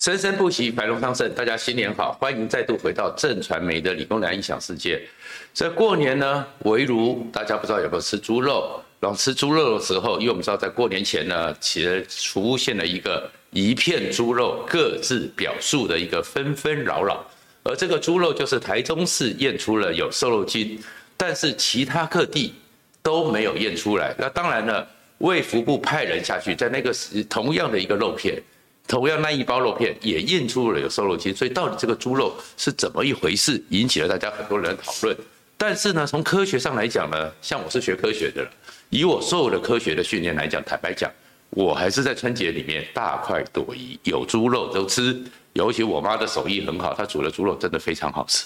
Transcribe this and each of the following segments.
生生不息，繁荣昌盛。大家新年好，欢迎再度回到正传媒的理工男异想世界。在过年呢，围炉，大家不知道有没有吃猪肉？然后吃猪肉的时候，因为我们知道在过年前呢，其实出现了一个一片猪肉各自表述的一个纷纷扰扰。而这个猪肉就是台中市验出了有瘦肉精，但是其他各地都没有验出来。那当然了，卫福部派人下去，在那个同样的一个肉片。同样那一包肉片也印出了有瘦肉精，所以到底这个猪肉是怎么一回事，引起了大家很多人的讨论。但是呢，从科学上来讲呢，像我是学科学的，以我受的科学的训练来讲，坦白讲，我还是在春节里面大快朵颐，有猪肉都吃。尤其我妈的手艺很好，她煮的猪肉真的非常好吃。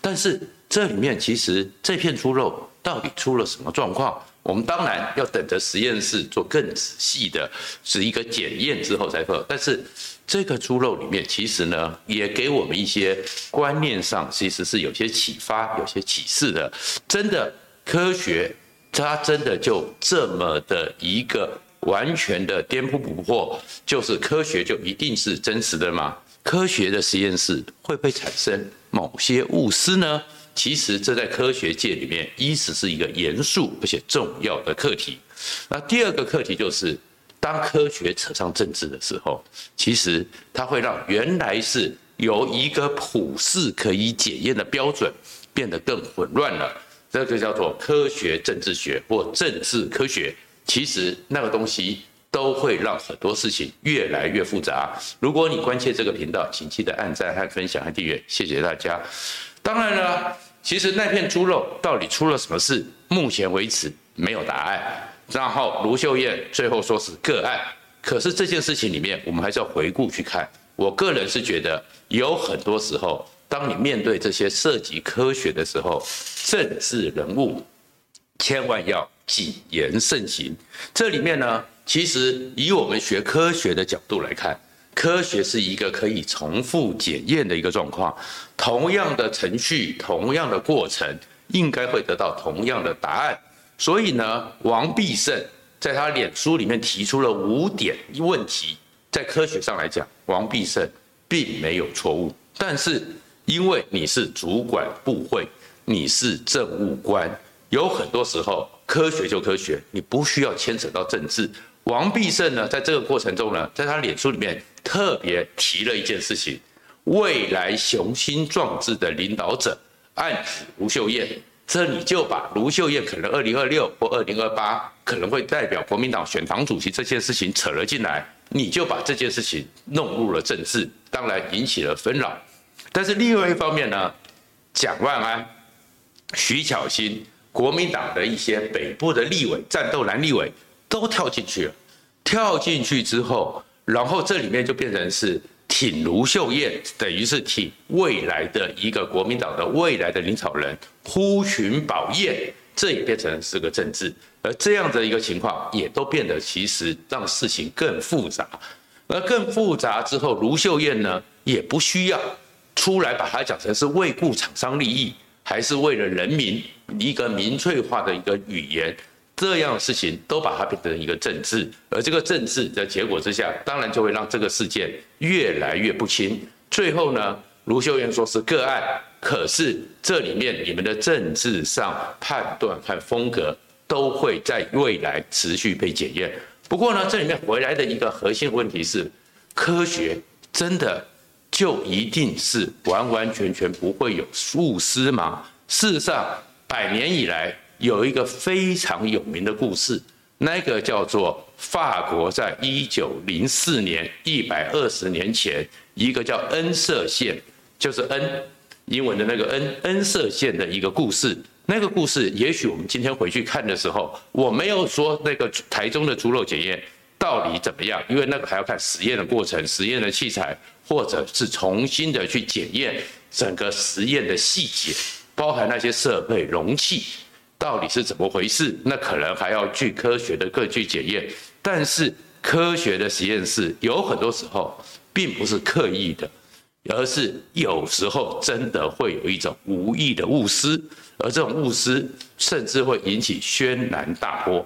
但是这里面其实这片猪肉到底出了什么状况？我们当然要等着实验室做更仔细的，是一个检验之后才会。但是这个猪肉里面，其实呢，也给我们一些观念上，其实是有些启发、有些启示的。真的科学，它真的就这么的一个完全的颠扑不破，就是科学就一定是真实的吗？科学的实验室会不会产生某些误思呢？其实这在科学界里面，一直是一个严肃而且重要的课题。那第二个课题就是，当科学扯上政治的时候，其实它会让原来是由一个普世可以检验的标准，变得更混乱了。这就叫做科学政治学或政治科学。其实那个东西都会让很多事情越来越复杂。如果你关切这个频道，请记得按赞和分享和订阅，谢谢大家。当然了。其实那片猪肉到底出了什么事？目前为止没有答案。然后卢秀燕最后说是个案，可是这件事情里面，我们还是要回顾去看。我个人是觉得，有很多时候，当你面对这些涉及科学的时候，政治人物千万要谨言慎行。这里面呢，其实以我们学科学的角度来看。科学是一个可以重复检验的一个状况，同样的程序，同样的过程，应该会得到同样的答案。所以呢，王必胜在他脸书里面提出了五点问题，在科学上来讲，王必胜并没有错误。但是因为你是主管部会，你是政务官，有很多时候科学就科学，你不需要牵扯到政治。王必胜呢，在这个过程中呢，在他脸书里面。特别提了一件事情，未来雄心壮志的领导者暗指卢秀燕，这你就把卢秀燕可能二零二六或二零二八可能会代表国民党选党主席这件事情扯了进来，你就把这件事情弄入了政治，当然引起了纷扰。但是另外一方面呢，蒋万安、徐巧芯，国民党的一些北部的立委、战斗蓝立委都跳进去了，跳进去之后。然后这里面就变成是挺卢秀燕，等于是挺未来的一个国民党的未来的领导人，呼群保燕，这也变成是个政治，而这样的一个情况也都变得其实让事情更复杂，而更复杂之后，卢秀燕呢也不需要出来把它讲成是为顾厂商利益，还是为了人民一个民粹化的一个语言。这样的事情都把它变成一个政治，而这个政治的结果之下，当然就会让这个事件越来越不清。最后呢，卢秀燕说是个案，可是这里面你们的政治上判断和风格都会在未来持续被检验。不过呢，这里面回来的一个核心问题是，科学真的就一定是完完全全不会有误失吗？事实上，百年以来。有一个非常有名的故事，那个叫做法国在一九零四年一百二十年前，一个叫恩赦县，就是恩英文的那个恩恩赦县的一个故事。那个故事，也许我们今天回去看的时候，我没有说那个台中的猪肉检验到底怎么样，因为那个还要看实验的过程、实验的器材，或者是重新的去检验整个实验的细节，包含那些设备、容器。到底是怎么回事？那可能还要据科学的各据检验。但是科学的实验室有很多时候并不是刻意的，而是有时候真的会有一种无意的误失，而这种误失甚至会引起轩然大波。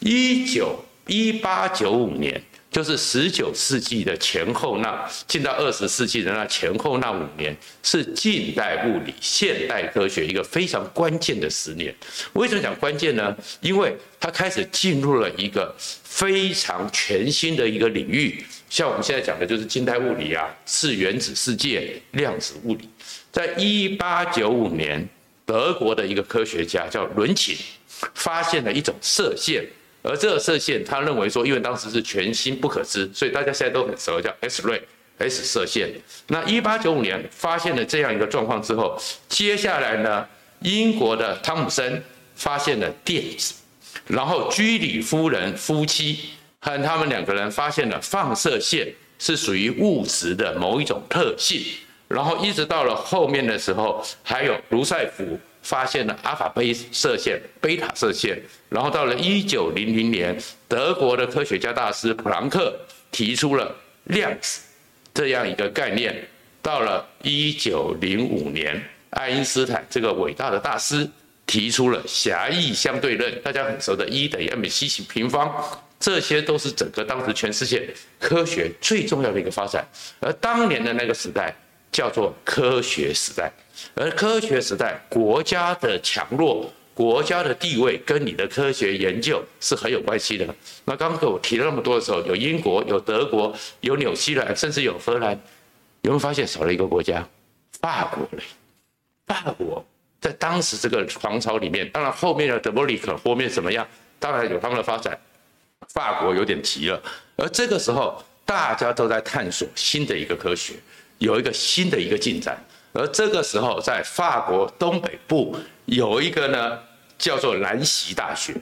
一九一八九五年，就是十九世纪的前后那进到二十世纪的那前后那五年，是近代物理、现代科学一个非常关键的十年。为什么讲关键呢？因为它开始进入了一个非常全新的一个领域，像我们现在讲的就是近代物理啊、是原子世界、量子物理。在一八九五年，德国的一个科学家叫伦琴，发现了一种射线。而这个射线，他认为说，因为当时是全新不可知，所以大家现在都很熟，叫 X ray X 射线。那一八九五年发现了这样一个状况之后，接下来呢，英国的汤姆森发现了电子，然后居里夫人夫妻和他们两个人发现了放射线是属于物质的某一种特性，然后一直到了后面的时候，还有卢塞福。发现了阿法贝射线、贝塔射线，然后到了一九零零年，德国的科学家大师普朗克提出了量子这样一个概念。到了一九零五年，爱因斯坦这个伟大的大师提出了狭义相对论，大家很熟的 E 等于 mc 平方，这些都是整个当时全世界科学最重要的一个发展。而当年的那个时代叫做科学时代。而科学时代，国家的强弱、国家的地位跟你的科学研究是很有关系的。那刚刚我提了那么多的时候，有英国、有德国、有纽西兰，甚至有荷兰，有没有发现少了一个国家？法国嘞！法国在当时这个皇朝里面，当然后面的德波里克后面怎么样？当然有他们的发展，法国有点急了。而这个时候，大家都在探索新的一个科学，有一个新的一个进展。而这个时候，在法国东北部有一个呢，叫做兰习大学。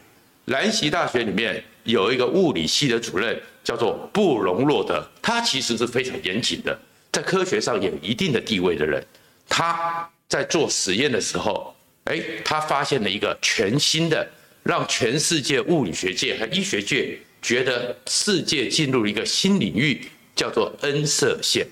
兰习大学里面有一个物理系的主任，叫做布隆洛德。他其实是非常严谨的，在科学上有一定的地位的人。他在做实验的时候，哎，他发现了一个全新的，让全世界物理学界和医学界觉得世界进入了一个新领域，叫做 N 射线。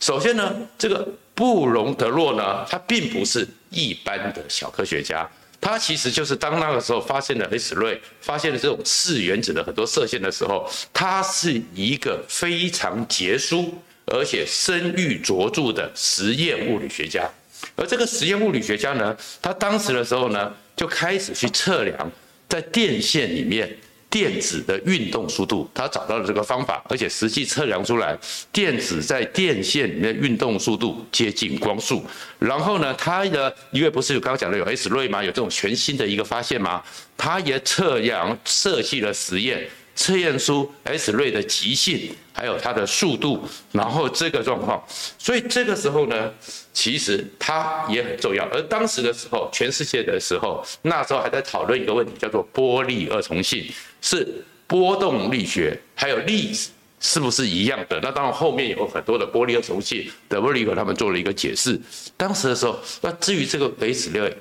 首先呢，这个。布隆德洛呢，他并不是一般的小科学家，他其实就是当那个时候发现了 X 瑞，发现了这种次原子的很多射线的时候，他是一个非常杰出而且声誉卓著的实验物理学家。而这个实验物理学家呢，他当时的时候呢，就开始去测量在电线里面。电子的运动速度，他找到了这个方法，而且实际测量出来，电子在电线里面运动速度接近光速。然后呢，他的因为不是有刚刚讲的有 X 瑞吗？有这种全新的一个发现吗？他也测量设计了实验。测验出 X 瑞的极性，还有它的速度，然后这个状况，所以这个时候呢，其实它也很重要。而当时的时候，全世界的时候，那时候还在讨论一个问题，叫做波粒二重性，是波动力学还有粒子是不是一样的？那当然后面有很多的波粒二重性，德波利克他们做了一个解释。当时的时候，那至于这个 X 瑞，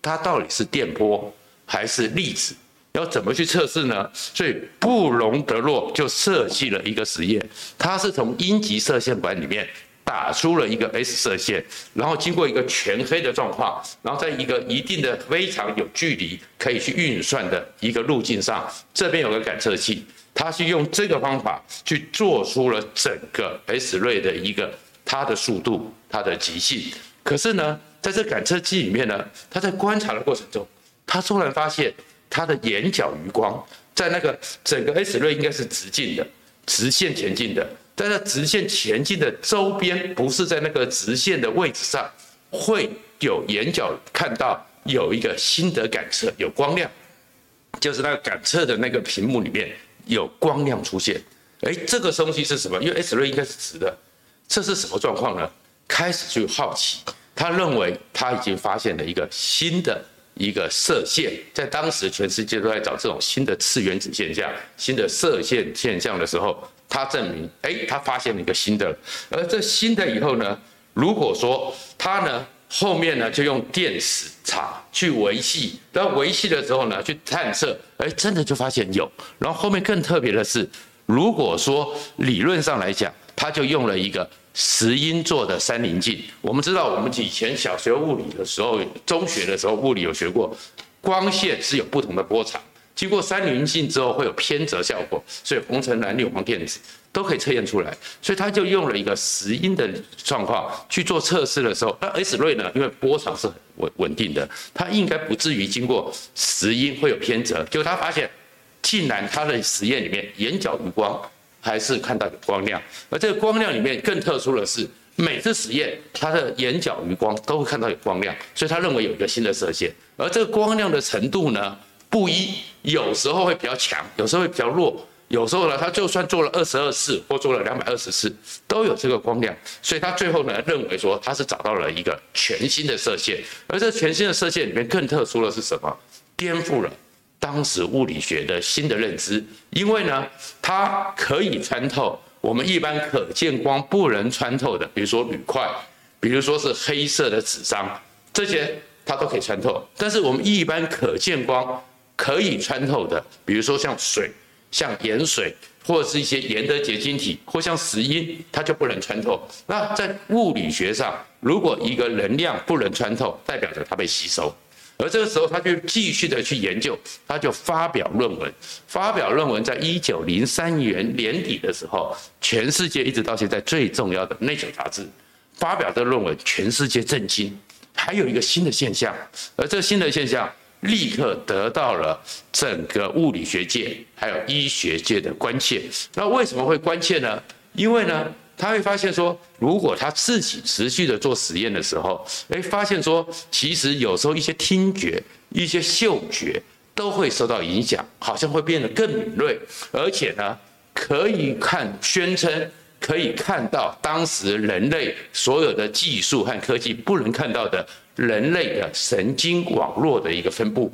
它到底是电波还是粒子？要怎么去测试呢？所以布隆德洛就设计了一个实验，他是从阴极射线管里面打出了一个 X 射线，然后经过一个全黑的状况，然后在一个一定的非常有距离可以去运算的一个路径上，这边有个感测器，他是用这个方法去做出了整个 X 瑞的一个它的速度、它的极性。可是呢，在这感测器里面呢，他在观察的过程中，他突然发现。它的眼角余光在那个整个 X 瑞应该是直径的，直线前进的，在那直线前进的周边，不是在那个直线的位置上，会有眼角看到有一个新的感测，有光亮，就是那个感测的那个屏幕里面有光亮出现。哎，这个东西是什么？因为 X 瑞应该是直的，这是什么状况呢？开始去好奇，他认为他已经发现了一个新的。一个射线，在当时全世界都在找这种新的次原子现象、新的射线现象的时候，他证明，哎，他发现了一个新的。而这新的以后呢，如果说他呢后面呢就用电磁场去维系，然后维系的时候呢去探测，哎，真的就发现有。然后后面更特别的是，如果说理论上来讲，他就用了一个。石英做的三棱镜，我们知道，我们以前小学物理的时候，中学的时候物理有学过，光线是有不同的波长，经过三棱镜之后会有偏折效果，所以红橙蓝绿黄靛紫都可以测验出来。所以他就用了一个石英的状况去做测试的时候，那 S 瑞呢，因为波长是很稳稳定的，它应该不至于经过石英会有偏折。结果他发现，竟然他的实验里面眼角余光还是看到有光亮，而这个光亮里面更特殊的是，每次实验他的眼角余光都会看到有光亮，所以他认为有一个新的射线，而这个光亮的程度呢？不一，有时候会比较强，有时候会比较弱，有时候呢，他就算做了二十二次或做了两百二十次，都有这个光亮，所以他最后呢认为说他是找到了一个全新的射线，而这全新的射线里面更特殊的是什么？颠覆了当时物理学的新的认知，因为呢，它可以穿透我们一般可见光不能穿透的，比如说铝块，比如说是黑色的纸张，这些它都可以穿透，但是我们一般可见光。可以穿透的，比如说像水、像盐水，或者是一些盐的结晶体，或像石英，它就不能穿透。那在物理学上，如果一个能量不能穿透，代表着它被吸收。而这个时候，他就继续的去研究，他就发表论文。发表论文在一九零三年年底的时候，全世界一直到现在最重要的《Nature》杂志发表的论文，全世界震惊。还有一个新的现象，而这新的现象。立刻得到了整个物理学界还有医学界的关切。那为什么会关切呢？因为呢，他会发现说，如果他自己持续的做实验的时候，哎，发现说，其实有时候一些听觉、一些嗅觉都会受到影响，好像会变得更敏锐，而且呢，可以看宣称可以看到当时人类所有的技术和科技不能看到的。人类的神经网络的一个分布，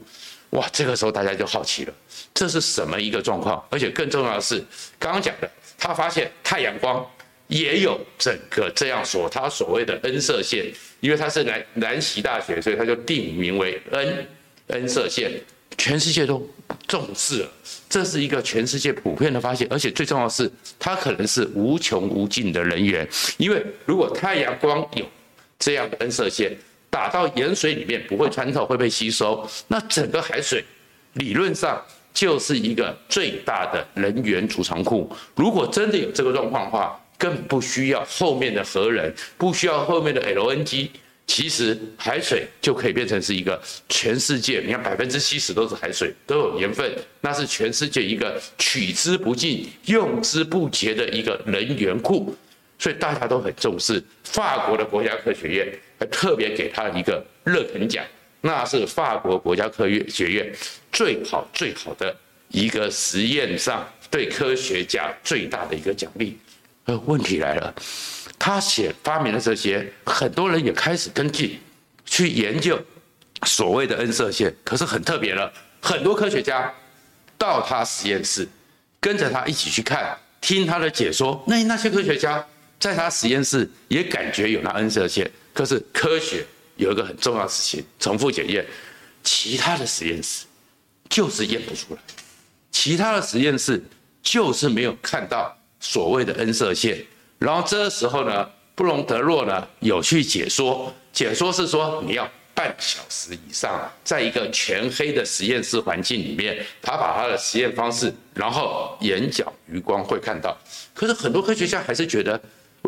哇，这个时候大家就好奇了，这是什么一个状况？而且更重要的是，刚刚讲的，他发现太阳光也有整个这样说，他所谓的 N 射线，因为他是南南锡大学，所以他就定名为 N N 射线，全世界都重视了，这是一个全世界普遍的发现，而且最重要的是，它可能是无穷无尽的能源，因为如果太阳光有这样的 N 射线。打到盐水里面不会穿透，会被吸收。那整个海水理论上就是一个最大的能源储藏库。如果真的有这个状况的话，更不需要后面的核能，不需要后面的 LNG。其实海水就可以变成是一个全世界，你看百分之七十都是海水，都有盐分，那是全世界一个取之不尽、用之不竭的一个能源库。所以大家都很重视，法国的国家科学院还特别给他一个热肯奖，那是法国国家科学学院最好最好的一个实验上对科学家最大的一个奖励。呃，问题来了，他写发明了这些，很多人也开始跟进去研究所谓的 N 射线，可是很特别了，很多科学家到他实验室跟着他一起去看，听他的解说，那那些科学家。在他实验室也感觉有那 N 射线，可是科学有一个很重要的事情，重复检验，其他的实验室就是验不出来，其他的实验室就是没有看到所谓的 N 射线。然后这时候呢，布隆德洛呢有去解说，解说是说你要半小时以上，在一个全黑的实验室环境里面，他把他的实验方式，然后眼角余光会看到。可是很多科学家还是觉得。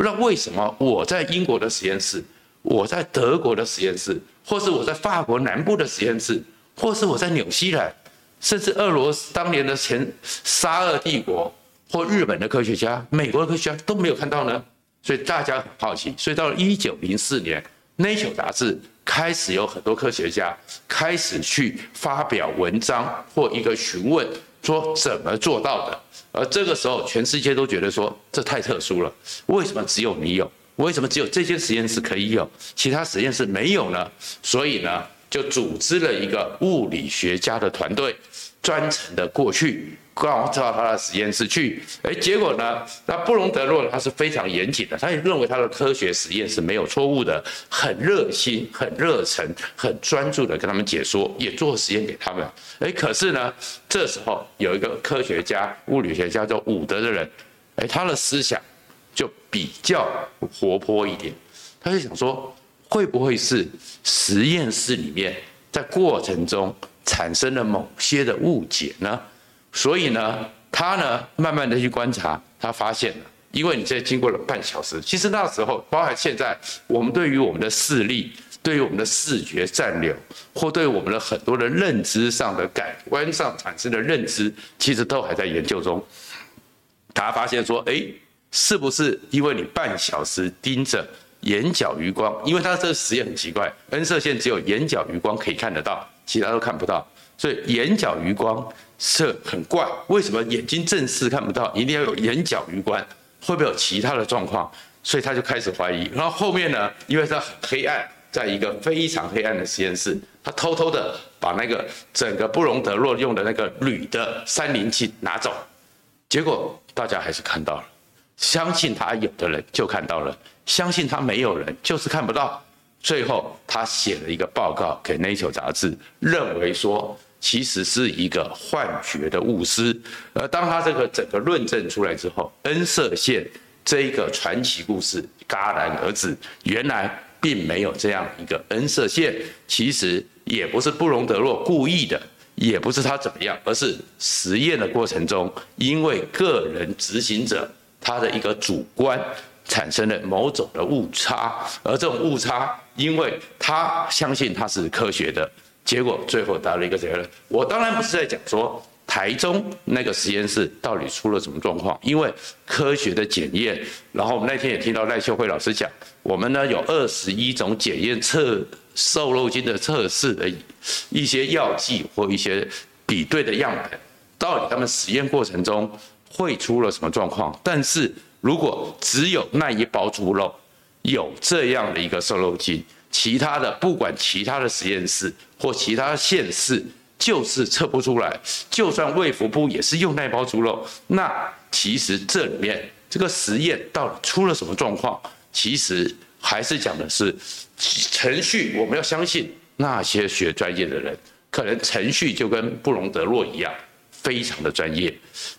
那为什么我在英国的实验室，我在德国的实验室，或是我在法国南部的实验室，或是我在纽西兰，甚至俄罗斯当年的前沙俄帝国或日本的科学家、美国的科学家都没有看到呢？所以大家很好奇。所以到了一九零四年，《Nature》杂志开始有很多科学家开始去发表文章或一个询问，说怎么做到的。而这个时候，全世界都觉得说这太特殊了，为什么只有你有？为什么只有这间实验室可以有，其他实验室没有呢？所以呢，就组织了一个物理学家的团队，专程的过去。刚到他的实验室去，哎，结果呢？那布隆德洛他是非常严谨的，他也认为他的科学实验是没有错误的，很热心、很热忱、很专注的跟他们解说，也做实验给他们。哎，可是呢，这时候有一个科学家、物理学家叫伍德的人，哎，他的思想就比较活泼一点，他就想说，会不会是实验室里面在过程中？产生了某些的误解呢？所以呢，他呢慢慢的去观察，他发现了，因为你这经过了半小时，其实那时候，包含现在，我们对于我们的视力，对于我们的视觉暂留，或对我们的很多的认知上的感官上产生的认知，其实都还在研究中。他发现说，哎，是不是因为你半小时盯着眼角余光？因为他这个实验很奇怪，N 射线只有眼角余光可以看得到，其他都看不到，所以眼角余光是很怪。为什么眼睛正视看不到，一定要有眼角余光？会不会有其他的状况？所以他就开始怀疑。然后后面呢，因为他很黑暗，在一个非常黑暗的实验室，他偷偷的把那个整个布隆德洛用的那个铝的三棱镜拿走。结果大家还是看到了，相信他有的人就看到了，相信他没有人就是看不到。最后他写了一个报告给《Nature》杂志，认为说其实是一个幻觉的误失。而当他这个整个论证出来之后，N 射线这一个传奇故事戛然而止。原来并没有这样一个 N 射线，其实也不是布隆德洛故意的。也不是他怎么样，而是实验的过程中，因为个人执行者他的一个主观产生了某种的误差，而这种误差，因为他相信他是科学的，结果最后得了一个结论。我当然不是在讲说台中那个实验室到底出了什么状况，因为科学的检验，然后我们那天也听到赖秀慧老师讲，我们呢有二十一种检验测。瘦肉精的测试的一些药剂或一些比对的样本，到底他们实验过程中会出了什么状况？但是如果只有那一包猪肉有这样的一个瘦肉精，其他的不管其他的实验室或其他县市就是测不出来。就算卫福部也是用那包猪肉，那其实这里面这个实验到底出了什么状况？其实还是讲的是。程序，我们要相信那些学专业的人，可能程序就跟布隆德洛一样，非常的专业。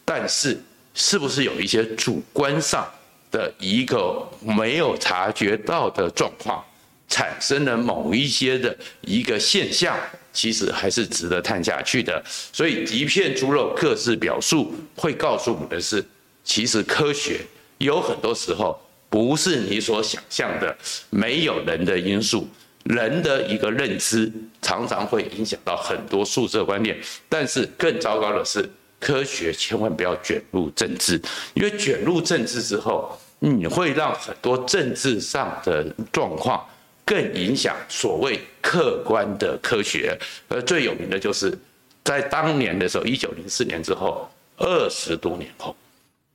但是，是不是有一些主观上的一个没有察觉到的状况，产生了某一些的一个现象，其实还是值得探下去的。所以，一片猪肉各自表述，会告诉我们的是，其实科学有很多时候。不是你所想象的没有人的因素，人的一个认知常常会影响到很多数字观念。但是更糟糕的是，科学千万不要卷入政治，因为卷入政治之后，你会让很多政治上的状况更影响所谓客观的科学。而最有名的就是在当年的时候，一九零四年之后，二十多年后，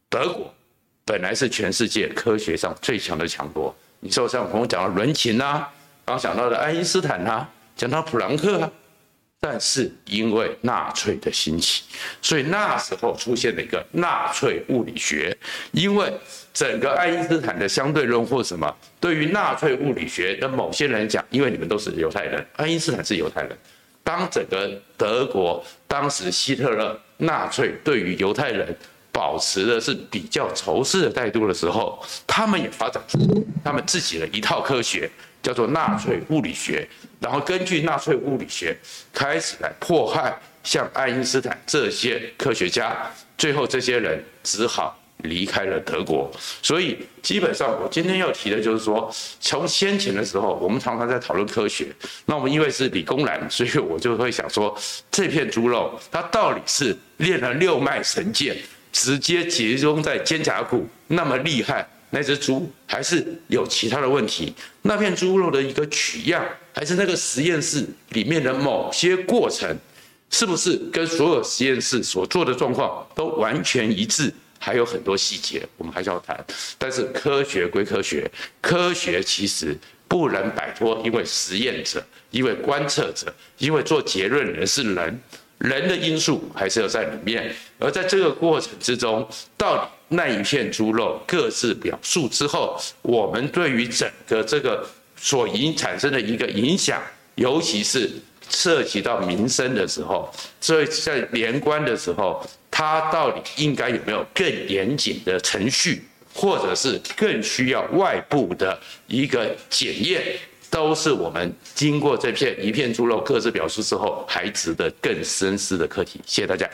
德国。本来是全世界科学上最强的强国，你说像我们讲到伦琴啊，刚讲到的爱因斯坦啊，讲到普朗克啊，但是因为纳粹的兴起，所以那时候出现了一个纳粹物理学。因为整个爱因斯坦的相对论或什么，对于纳粹物理学的某些人讲，因为你们都是犹太人，爱因斯坦是犹太人，当整个德国当时希特勒纳粹对于犹太人。保持的是比较仇视的态度的时候，他们也发展出他们自己的一套科学，叫做纳粹物理学。然后根据纳粹物理学开始来迫害像爱因斯坦这些科学家，最后这些人只好离开了德国。所以基本上我今天要提的就是说，从先前的时候，我们常常在讨论科学，那我们因为是理工男，所以我就会想说，这片猪肉它到底是练了六脉神剑，直接集中在肩胛骨那么厉害，那只猪还是有其他的问题？那片猪肉的一个取样，还是那个实验室里面的某些过程，是不是跟所有实验室所做的状况都完全一致？还有很多细节，我们还是要谈。但是科学归科学，科学其实不能摆脱，因为实验者，因为观测者，因为做结论的人是人。人的因素还是要在里面，而在这个过程之中，到底那一片猪肉各自表述之后，我们对于整个这个所影产生的一个影响，尤其是涉及到民生的时候，所以在连关的时候，它到底应该有没有更严谨的程序，或者是更需要外部的一个检验，都是我们经过这片一片猪肉各自表述之后，还值得更深思的课题。谢谢大家。